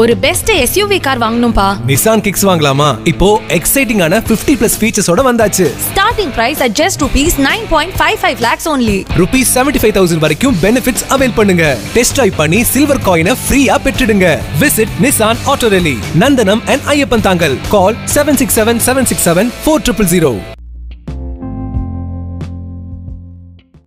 ஒரு best SUV car வாங்கணும்பா. Nissan Kicks வாங்கலாமா? இப்போ எக்ஸைட்டிங்கான 50 பிளஸ் ஃபீச்சர்ஸோட வந்தாச்சு. Starting price at just rupees nine point five five lakhs only rupees seventy five thousand வரைக்கும் பெனிஃபிட்ஸ் அவைல் பண்ணுங்க. டெஸ்ட் டிரைவ் பண்ணி சில்வர் காயினை ஃப்ரீயா பெற்றுடுங்க. Visit Nissan auto really Nandanam and Iyyappanthangal. Call seven six seven seven six seven four triple zero